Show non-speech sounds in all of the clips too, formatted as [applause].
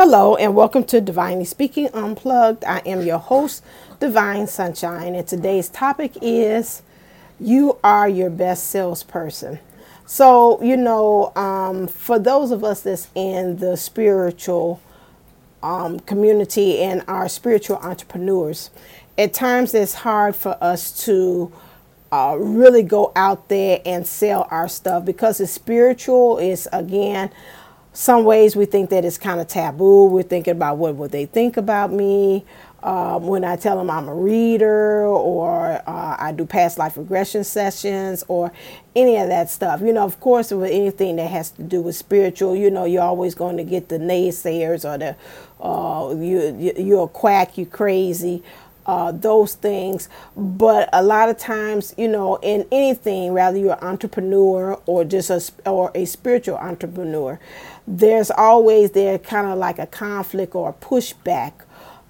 Hello and welcome to Divinely Speaking Unplugged. I am your host, Divine Sunshine, and today's topic is You Are Your Best Salesperson. So, you know, um, for those of us that's in the spiritual um, community and our spiritual entrepreneurs, at times it's hard for us to uh, really go out there and sell our stuff because it's spiritual. It's again, some ways we think that it's kind of taboo. We're thinking about what would they think about me um, when I tell them I'm a reader or uh, I do past life regression sessions or any of that stuff. You know, of course, with anything that has to do with spiritual, you know, you're always going to get the naysayers or the uh, you you're a quack, you're crazy uh, those things. But a lot of times, you know, in anything, rather you're an entrepreneur or just a, or a spiritual entrepreneur, there's always there kind of like a conflict or a pushback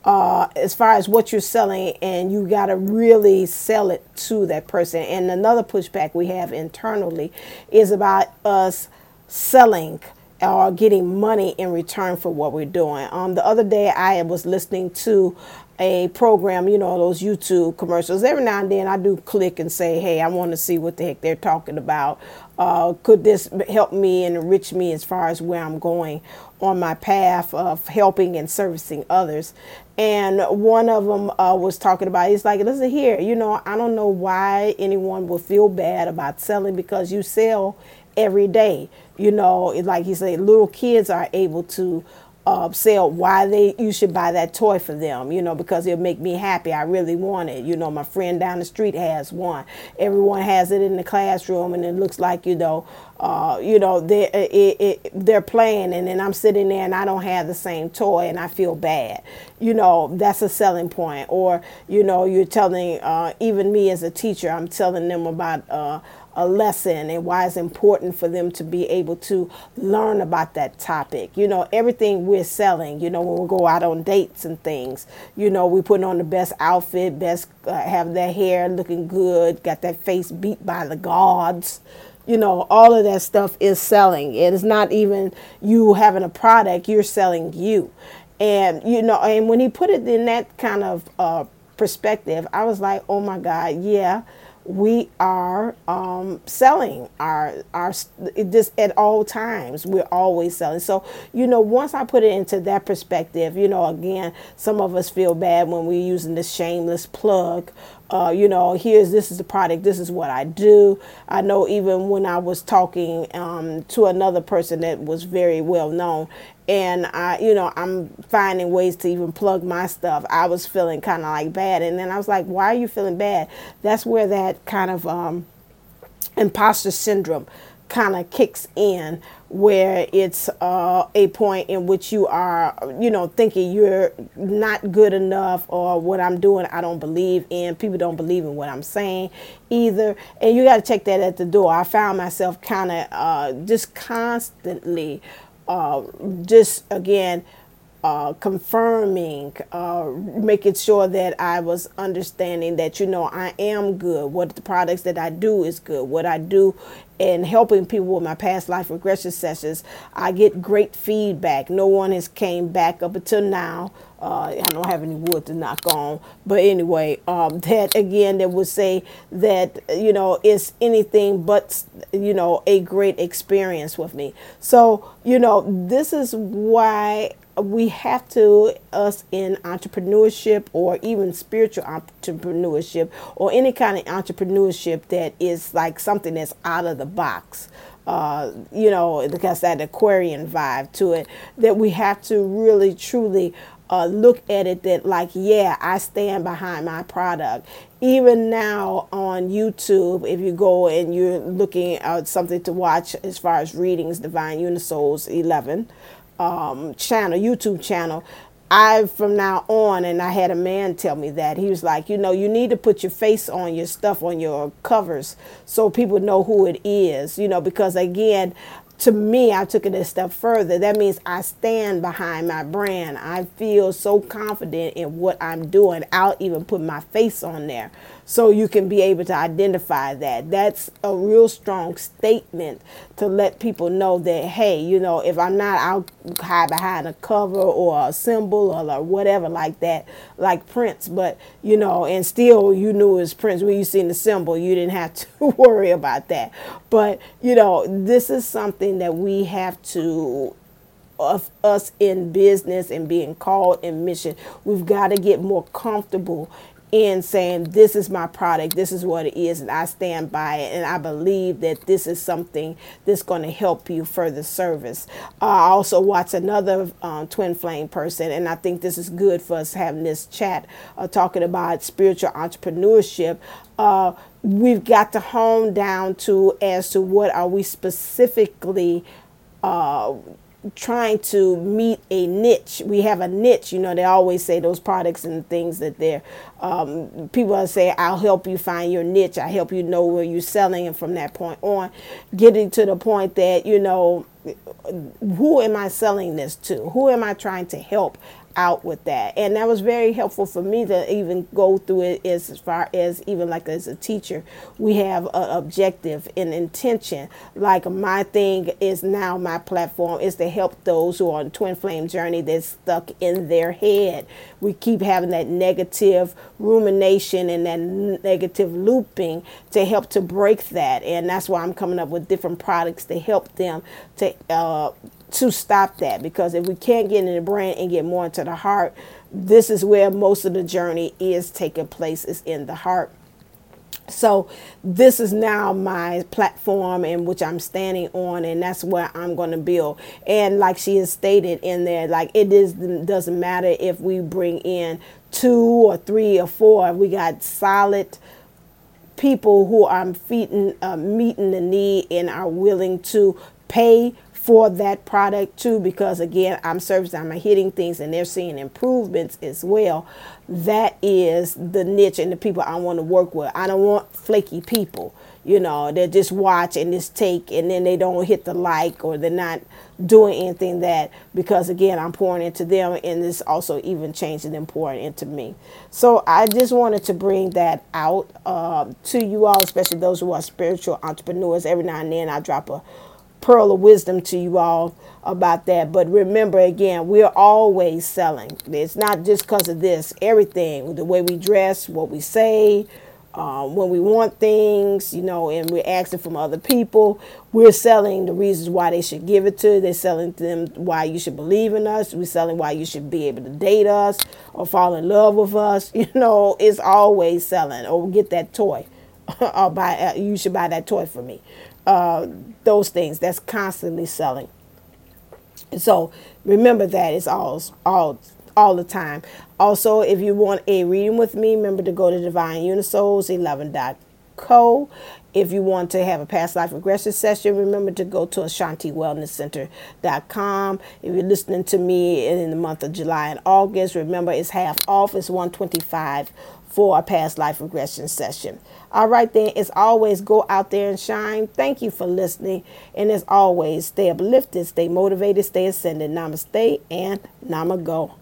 uh, as far as what you're selling, and you got to really sell it to that person. And another pushback we have internally is about us selling or getting money in return for what we're doing. Um, the other day, I was listening to a program, you know, those YouTube commercials. Every now and then, I do click and say, "Hey, I want to see what the heck they're talking about. Uh, could this help me and enrich me as far as where I'm going on my path of helping and servicing others?" And one of them uh, was talking about, he's like, "Listen here, you know, I don't know why anyone would feel bad about selling because you sell every day. You know, like he said, little kids are able to uh, sell why they you should buy that toy for them. You know, because it'll make me happy. I really want it. You know, my friend down the street has one. Everyone has it in the classroom, and it looks like you know, uh, you know, they it, they're playing, and then I'm sitting there and I don't have the same toy, and I feel bad. You know, that's a selling point. Or you know, you're telling uh, even me as a teacher, I'm telling them about uh, a lesson and why it's important for them to be able to learn about that topic. You know, everything we're selling, you know, when we go out on dates and things, you know, we put on the best outfit, best uh, have their hair looking good, got that face beat by the gods you know, all of that stuff is selling. It is not even you having a product, you're selling you. And, you know, and when he put it in that kind of uh, perspective, I was like, oh my God, yeah, we are um, selling our our this at all times. We're always selling. So you know, once I put it into that perspective, you know, again, some of us feel bad when we're using this shameless plug uh, you know, here's this is the product, this is what I do. I know even when I was talking um, to another person that was very well known, and I, you know, I'm finding ways to even plug my stuff. I was feeling kind of like bad, and then I was like, why are you feeling bad? That's where that kind of um, imposter syndrome kind of kicks in where it's uh, a point in which you are, you know, thinking you're not good enough or what I'm doing I don't believe in. People don't believe in what I'm saying either. And you got to check that at the door. I found myself kind of uh, just constantly, uh, just again, uh, confirming, uh, making sure that I was understanding that, you know, I am good. What the products that I do is good. What I do and helping people with my past life regression sessions, I get great feedback. No one has came back up until now. Uh, I don't have any wood to knock on, but anyway, um, [laughs] that again, that would say that you know it's anything but you know a great experience with me. So you know this is why we have to us in entrepreneurship or even spiritual entrepreneurship or any kind of entrepreneurship that is like something that's out of the box uh, you know because that aquarian vibe to it that we have to really truly uh, look at it that like yeah i stand behind my product. Even now on youtube if you go and you're looking at something to watch as far as readings divine unisouls 11 um, channel, YouTube channel, I from now on, and I had a man tell me that he was like, you know, you need to put your face on your stuff on your covers so people know who it is, you know, because again, to me, I took it a step further. That means I stand behind my brand. I feel so confident in what I'm doing. I'll even put my face on there so you can be able to identify that. That's a real strong statement to let people know that, hey, you know, if I'm not, I'll hide behind a cover or a symbol or whatever like that, like Prince. But, you know, and still you knew it was Prince when you seen the symbol. You didn't have [laughs] to worry about that. But, you know, this is something that we have to of us in business and being called in mission, we've got to get more comfortable in saying this is my product this is what it is and i stand by it and i believe that this is something that's going to help you further service. Uh, i also watch another um, twin flame person and i think this is good for us having this chat uh, talking about spiritual entrepreneurship. Uh, we've got to hone down to as to what are we specifically uh, trying to meet a niche. We have a niche, you know, they always say those products and things that they're, um, people say, I'll help you find your niche. I help you know where you're selling. And from that point on, getting to the point that, you know, who am I selling this to? Who am I trying to help? Out with that. And that was very helpful for me to even go through it as far as even like as a teacher, we have an objective and intention. Like my thing is now my platform is to help those who are on twin flame journey that's stuck in their head. We keep having that negative rumination and that negative looping to help to break that. And that's why I'm coming up with different products to help them to uh, to stop that because if we can't get in the brain and get more into the heart, this is where most of the journey is taking place is in the heart. So this is now my platform in which I'm standing on, and that's where I'm going to build. And like she has stated in there, like it is doesn't matter if we bring in two or three or four. We got solid people who are feeding, uh, meeting the need and are willing to pay for that product too because again I'm servicing I'm hitting things and they're seeing improvements as well. That is the niche and the people I want to work with. I don't want flaky people you know they just watch and just take and then they don't hit the like or they're not doing anything that because again I'm pouring into them and this also even changing them pouring into me. So I just wanted to bring that out uh, to you all especially those who are spiritual entrepreneurs. Every now and then I drop a pearl of wisdom to you all about that. But remember, again, we're always selling. It's not just because of this. Everything, the way we dress, what we say, um, when we want things, you know, and we're asking from other people, we're selling the reasons why they should give it to. They're selling them why you should believe in us. We're selling why you should be able to date us or fall in love with us. [laughs] You know, it's always selling. Or get that toy. [laughs] or buy. Uh, you should buy that toy for me uh, those things that's constantly selling. So remember that it's all all all the time. Also, if you want a reading with me, remember to go to Divine Unisouls 11.co. If you want to have a past life regression session, remember to go to AshantiWellnessCenter.com. If you're listening to me in the month of July and August, remember it's half off. It's 125 for a past life regression session. All right, then, as always, go out there and shine. Thank you for listening. And as always, stay uplifted, stay motivated, stay ascended. Namaste and Namago.